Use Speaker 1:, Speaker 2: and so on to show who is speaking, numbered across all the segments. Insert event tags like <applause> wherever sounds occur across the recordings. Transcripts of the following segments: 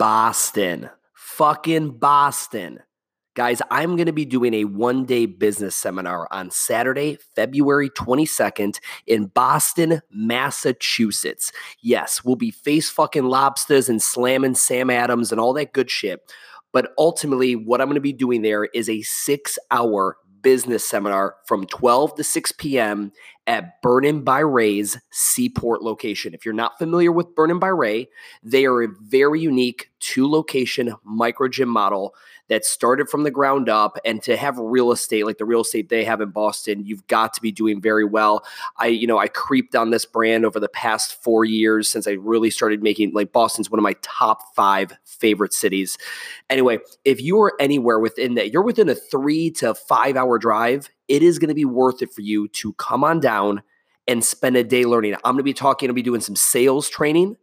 Speaker 1: Boston. Fucking Boston. Guys, I'm going to be doing a one day business seminar on Saturday, February 22nd in Boston, Massachusetts. Yes, we'll be face fucking lobsters and slamming Sam Adams and all that good shit. But ultimately, what I'm going to be doing there is a six hour business seminar from 12 to 6 p.m. at Burnin by Ray's Seaport location. If you're not familiar with Burnin by Ray, they are a very unique two location micro gym model that started from the ground up and to have real estate like the real estate they have in Boston, you've got to be doing very well. I, you know, I creeped on this brand over the past four years since I really started making like Boston's one of my top five favorite cities. Anyway, if you are anywhere within that, you're within a three to five hour drive, it is going to be worth it for you to come on down and spend a day learning. I'm going to be talking, I'll be doing some sales training.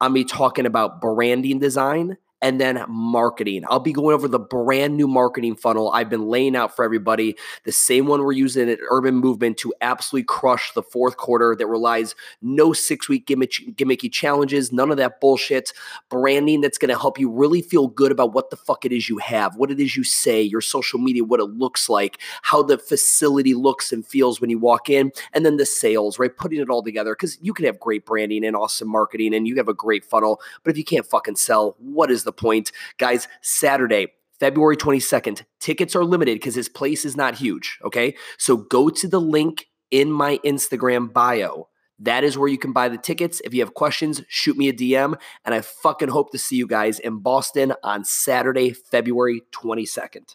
Speaker 1: I'm going to be talking about branding design and then marketing. I'll be going over the brand new marketing funnel I've been laying out for everybody, the same one we're using at Urban Movement to absolutely crush the fourth quarter that relies no six week gimmick, gimmicky challenges, none of that bullshit. Branding that's going to help you really feel good about what the fuck it is you have, what it is you say, your social media, what it looks like, how the facility looks and feels when you walk in, and then the sales, right? Putting it all together because you can have great branding and awesome marketing and you have a great funnel, but if you can't fucking sell, what is the point. Guys, Saturday, February 22nd, tickets are limited because his place is not huge. Okay. So go to the link in my Instagram bio. That is where you can buy the tickets. If you have questions, shoot me a DM. And I fucking hope to see you guys in Boston on Saturday, February 22nd.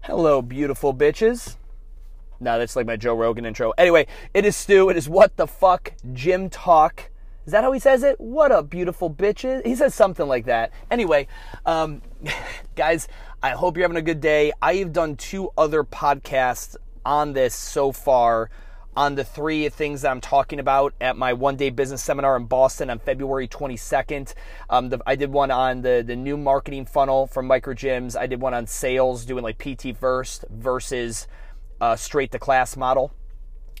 Speaker 2: Hello, beautiful bitches. Now that's like my Joe Rogan intro. Anyway, it is Stu. It is What the Fuck Gym Talk. Is that how he says it? What a beautiful bitches. He says something like that. Anyway, um, <laughs> guys, I hope you're having a good day. I've done two other podcasts on this so far on the three things that I'm talking about at my one day business seminar in Boston on February 22nd. Um, the, I did one on the, the new marketing funnel for micro gyms. I did one on sales, doing like PT first versus uh, straight to class model.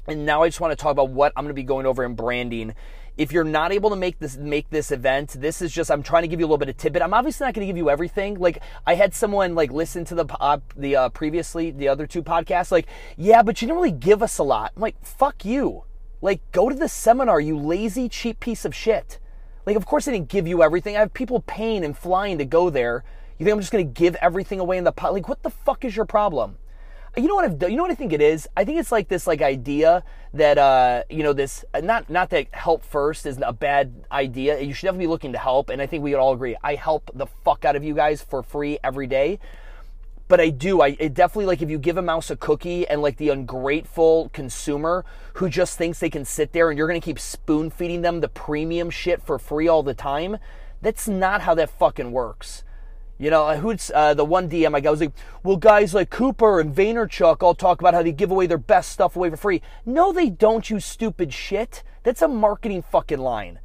Speaker 2: And now I just want to talk about what I'm going to be going over in branding if you're not able to make this make this event, this is just I'm trying to give you a little bit of tidbit. I'm obviously not going to give you everything. Like I had someone like listen to the uh, the uh, previously the other two podcasts. Like yeah, but you didn't really give us a lot. I'm like fuck you. Like go to the seminar, you lazy cheap piece of shit. Like of course I didn't give you everything. I have people paying and flying to go there. You think I'm just going to give everything away in the pot? Like what the fuck is your problem? You know what I've you know what I think it is? I think it's like this like idea that uh you know this not not that help first is a bad idea. You should definitely be looking to help and I think we would all agree. I help the fuck out of you guys for free every day. But I do. I it definitely like if you give a mouse a cookie and like the ungrateful consumer who just thinks they can sit there and you're going to keep spoon feeding them the premium shit for free all the time, that's not how that fucking works. You know, who's uh, the one DM I got was like, well, guys like Cooper and Vaynerchuk all talk about how they give away their best stuff away for free. No, they don't, you stupid shit. That's a marketing fucking line.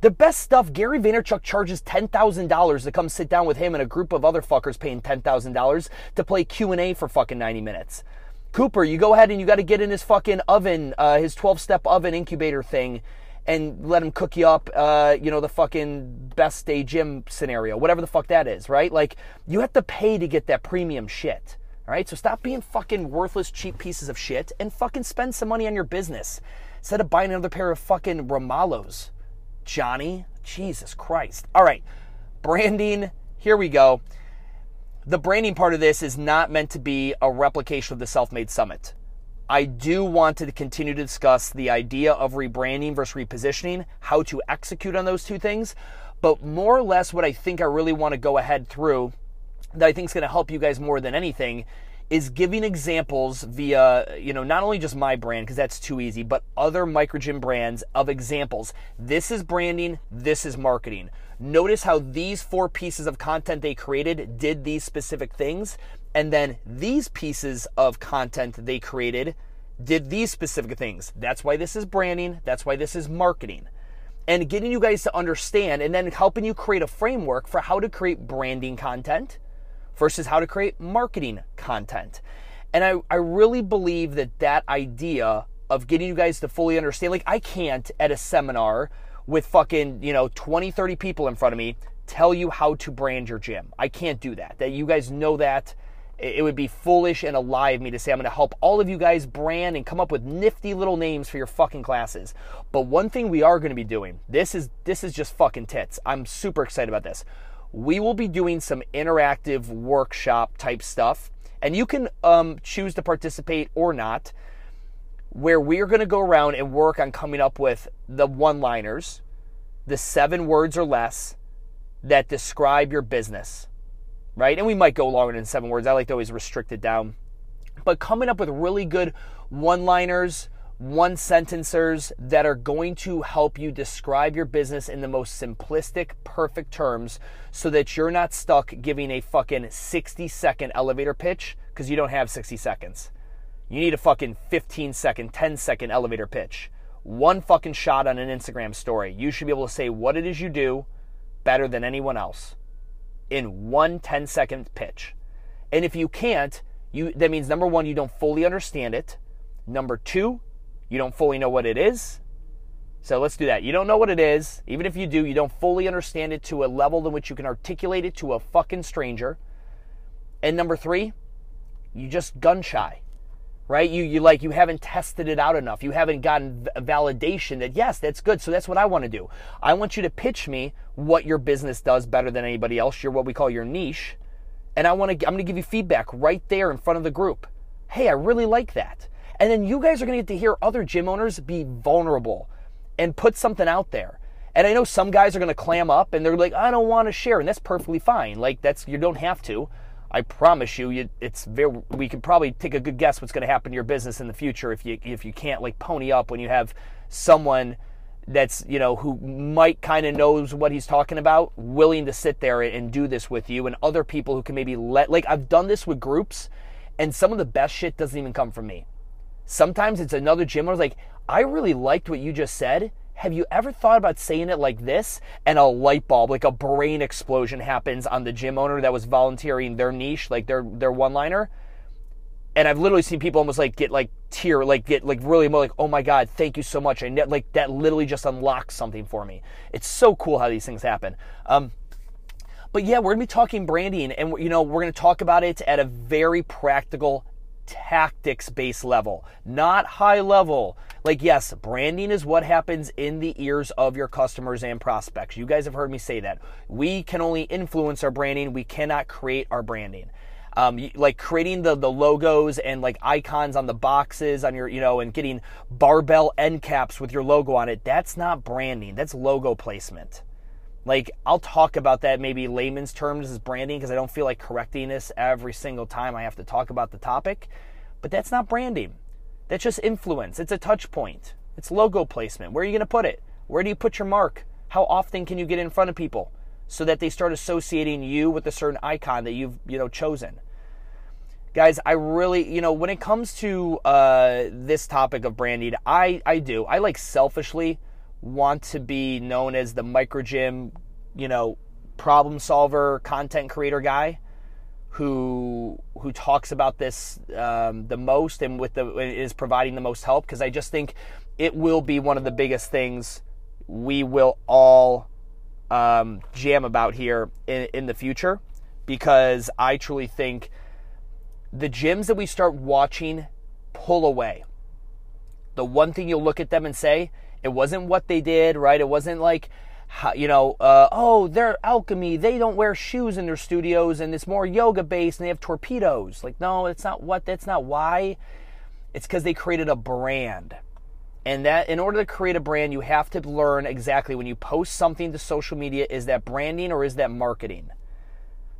Speaker 2: The best stuff, Gary Vaynerchuk charges $10,000 to come sit down with him and a group of other fuckers paying $10,000 to play Q&A for fucking 90 minutes. Cooper, you go ahead and you got to get in his fucking oven, uh, his 12-step oven incubator thing and let him cook you up, uh, you know, the fucking best day gym scenario, whatever the fuck that is, right? Like, you have to pay to get that premium shit. All right, so stop being fucking worthless, cheap pieces of shit and fucking spend some money on your business instead of buying another pair of fucking Romaleos. Johnny, Jesus Christ. All right, branding, here we go. The branding part of this is not meant to be a replication of the Self Made Summit. I do want to continue to discuss the idea of rebranding versus repositioning, how to execute on those two things. But more or less, what I think I really want to go ahead through that I think is going to help you guys more than anything is giving examples via, you know, not only just my brand, because that's too easy, but other microgym brands of examples. This is branding, this is marketing. Notice how these four pieces of content they created did these specific things. And then these pieces of content they created did these specific things. That's why this is branding. That's why this is marketing. And getting you guys to understand and then helping you create a framework for how to create branding content versus how to create marketing content. And I, I really believe that that idea of getting you guys to fully understand, like I can't at a seminar with fucking, you know, 20, 30 people in front of me tell you how to brand your gym. I can't do that. That you guys know that. It would be foolish and a lie of me to say I'm going to help all of you guys brand and come up with nifty little names for your fucking classes. But one thing we are going to be doing, this is this is just fucking tits. I'm super excited about this. We will be doing some interactive workshop type stuff, and you can um, choose to participate or not. Where we are going to go around and work on coming up with the one-liners, the seven words or less that describe your business, right? And we might go longer than seven words. I like to always restrict it down. But coming up with really good one liners, one sentencers that are going to help you describe your business in the most simplistic, perfect terms so that you're not stuck giving a fucking 60 second elevator pitch because you don't have 60 seconds. You need a fucking 15 second, 10 second elevator pitch. One fucking shot on an Instagram story. You should be able to say what it is you do, better than anyone else in one 10 second pitch. And if you can't, you that means number 1 you don't fully understand it. Number 2, you don't fully know what it is. So let's do that. You don't know what it is. Even if you do, you don't fully understand it to a level in which you can articulate it to a fucking stranger. And number 3, you just gun shy right? You you like you haven't tested it out enough. You haven't gotten validation that yes, that's good. So that's what I want to do. I want you to pitch me what your business does better than anybody else. You're what we call your niche, and I want to I'm going to give you feedback right there in front of the group. Hey, I really like that. And then you guys are going to get to hear other gym owners be vulnerable and put something out there. And I know some guys are going to clam up and they're like, I don't want to share, and that's perfectly fine. Like that's you don't have to. I promise you, you it's very. We can probably take a good guess what's going to happen to your business in the future if you if you can't like pony up when you have someone that's you know who might kind of knows what he's talking about willing to sit there and do this with you and other people who can maybe let like I've done this with groups and some of the best shit doesn't even come from me. Sometimes it's another gym owner's like, I really liked what you just said have you ever thought about saying it like this? And a light bulb, like a brain explosion happens on the gym owner that was volunteering their niche, like their their one liner. And I've literally seen people almost like get like tear, like get like really more like, oh my god, thank you so much. And like that literally just unlocks something for me. It's so cool how these things happen. Um, but yeah, we're gonna be talking branding, and you know we're gonna talk about it at a very practical tactics based level, not high level. Like, yes, branding is what happens in the ears of your customers and prospects. You guys have heard me say that. We can only influence our branding, we cannot create our branding. Um, like creating the, the logos and like icons on the boxes on your, you know, and getting barbell end caps with your logo on it. That's not branding. That's logo placement. Like, I'll talk about that maybe layman's terms as branding because I don't feel like correcting this every single time I have to talk about the topic. But that's not branding. That's just influence. It's a touch point. It's logo placement. Where are you going to put it? Where do you put your mark? How often can you get in front of people so that they start associating you with a certain icon that you've, you know, chosen? Guys, I really, you know, when it comes to uh, this topic of branding, I, I do. I like selfishly want to be known as the micro gym, you know, problem solver, content creator guy who who talks about this um, the most and with the is providing the most help because I just think it will be one of the biggest things we will all um, jam about here in, in the future because I truly think the gyms that we start watching pull away. The one thing you'll look at them and say, it wasn't what they did, right? It wasn't like, you know, uh, oh, they're alchemy. They don't wear shoes in their studios and it's more yoga based and they have torpedoes. Like, no, it's not what, that's not why. It's because they created a brand. And that in order to create a brand, you have to learn exactly when you post something to social media, is that branding or is that marketing?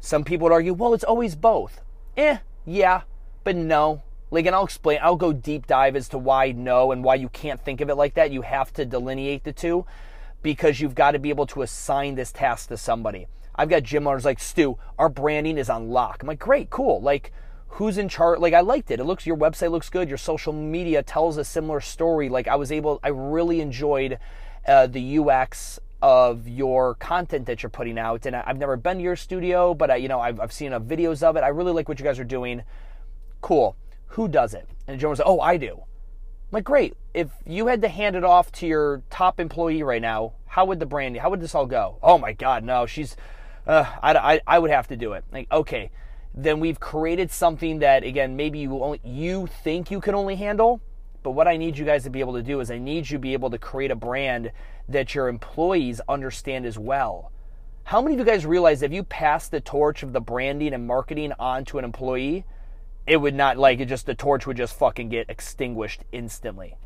Speaker 2: Some people would argue, well, it's always both. Eh, yeah, but no. Like, and I'll explain, I'll go deep dive as to why no and why you can't think of it like that. You have to delineate the two because you've got to be able to assign this task to somebody. I've got gym owners like, Stu, our branding is on lock. I'm like, great, cool. Like, who's in charge? Like, I liked it. It looks, your website looks good. Your social media tells a similar story. Like, I was able, I really enjoyed uh, the UX of your content that you're putting out. And I've never been to your studio, but I, you know, I've, I've seen videos of it. I really like what you guys are doing. Cool who does it? And Joe was like, oh, I do. I'm like, great. If you had to hand it off to your top employee right now, how would the brand, how would this all go? Oh my God, no, she's, uh, I, I, I would have to do it. Like, okay, then we've created something that, again, maybe you only, you think you can only handle. But what I need you guys to be able to do is I need you to be able to create a brand that your employees understand as well. How many of you guys realize if you pass the torch of the branding and marketing on to an employee, it would not like it just the torch would just fucking get extinguished instantly.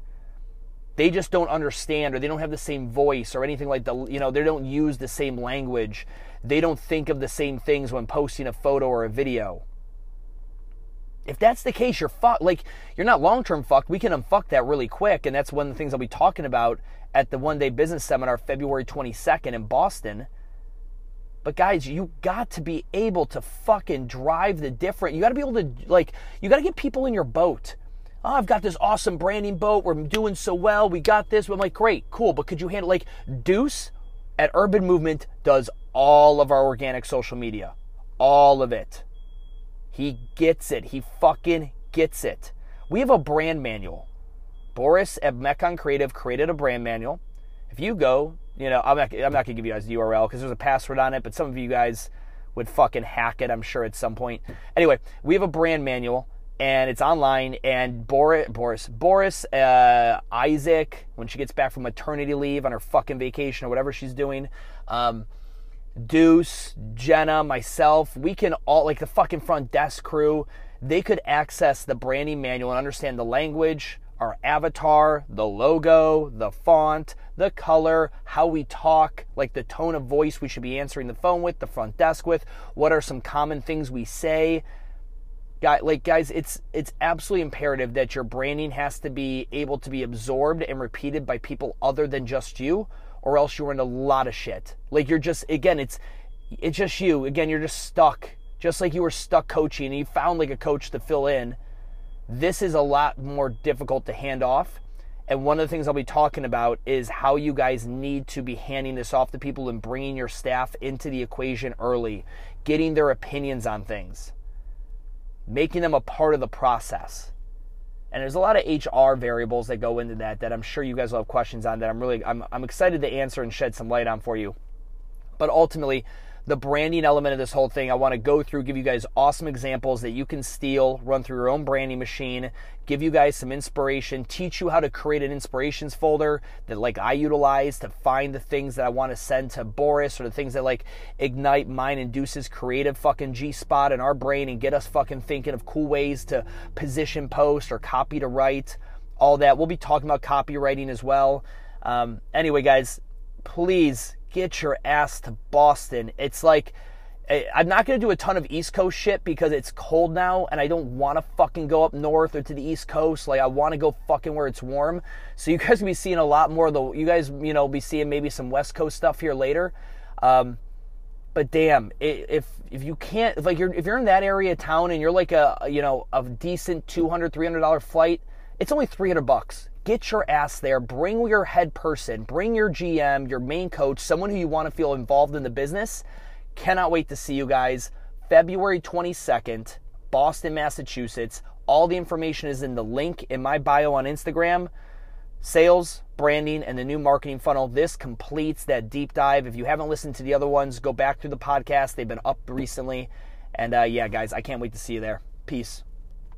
Speaker 2: They just don't understand or they don't have the same voice or anything like the you know, they don't use the same language. They don't think of the same things when posting a photo or a video. If that's the case, you're fucked. Like, you're not long term fucked. We can unfuck that really quick. And that's one of the things I'll be talking about at the one day business seminar, February 22nd in Boston. But guys, you got to be able to fucking drive the different. You got to be able to, like, you got to get people in your boat. Oh, I've got this awesome branding boat. We're doing so well. We got this. I'm like, great, cool. But could you handle, like, Deuce at Urban Movement does all of our organic social media, all of it. He gets it. He fucking gets it. We have a brand manual. Boris at Mekon Creative created a brand manual. If you go, you know, I'm not, I'm not gonna give you guys the URL because there's a password on it, but some of you guys would fucking hack it, I'm sure, at some point. Anyway, we have a brand manual and it's online. And Boris, Boris, Boris, uh, Isaac, when she gets back from maternity leave on her fucking vacation or whatever she's doing, um, Deuce, Jenna, myself, we can all, like the fucking front desk crew, they could access the branding manual and understand the language, our avatar, the logo, the font, the color, how we talk, like the tone of voice we should be answering the phone with, the front desk with, what are some common things we say. Guy, like guys, it's it's absolutely imperative that your branding has to be able to be absorbed and repeated by people other than just you or else you're in a lot of shit. Like you're just again, it's it's just you. Again, you're just stuck. Just like you were stuck coaching and you found like a coach to fill in. This is a lot more difficult to hand off. And one of the things I'll be talking about is how you guys need to be handing this off to people and bringing your staff into the equation early, getting their opinions on things, making them a part of the process. And there's a lot of HR variables that go into that that I'm sure you guys will have questions on that I'm really I'm, I'm excited to answer and shed some light on for you. But ultimately, the branding element of this whole thing, I want to go through, give you guys awesome examples that you can steal, run through your own branding machine, give you guys some inspiration, teach you how to create an inspirations folder that like I utilize to find the things that I want to send to Boris or the things that like ignite mine induces creative fucking G spot in our brain and get us fucking thinking of cool ways to position post or copy to write, all that. We'll be talking about copywriting as well. Um, anyway, guys, please get your ass to Boston. It's like, eh, I'm not going to do a ton of East Coast shit because it's cold now and I don't want to fucking go up north or to the East Coast. Like, I want to go fucking where it's warm. So, you <laughs> guys will be seeing a lot more of the, you guys, you know, be seeing maybe some West Coast stuff here later. Um, but damn, if if you can't, if like you're if you're in that area of town and you're like a you know a decent 200 300 dollar flight, it's only 300 bucks get your ass there, bring your head person, bring your GM, your main coach, someone who you want to feel involved in the business. Cannot wait to see you guys. February 22nd, Boston, Massachusetts. All the information is in the link in my bio on Instagram. Sales, branding, and the new marketing funnel. This completes that deep dive. If you haven't listened to the other ones, go back through the podcast. They've been up recently. And uh, yeah, guys, I can't wait to see you there. Peace.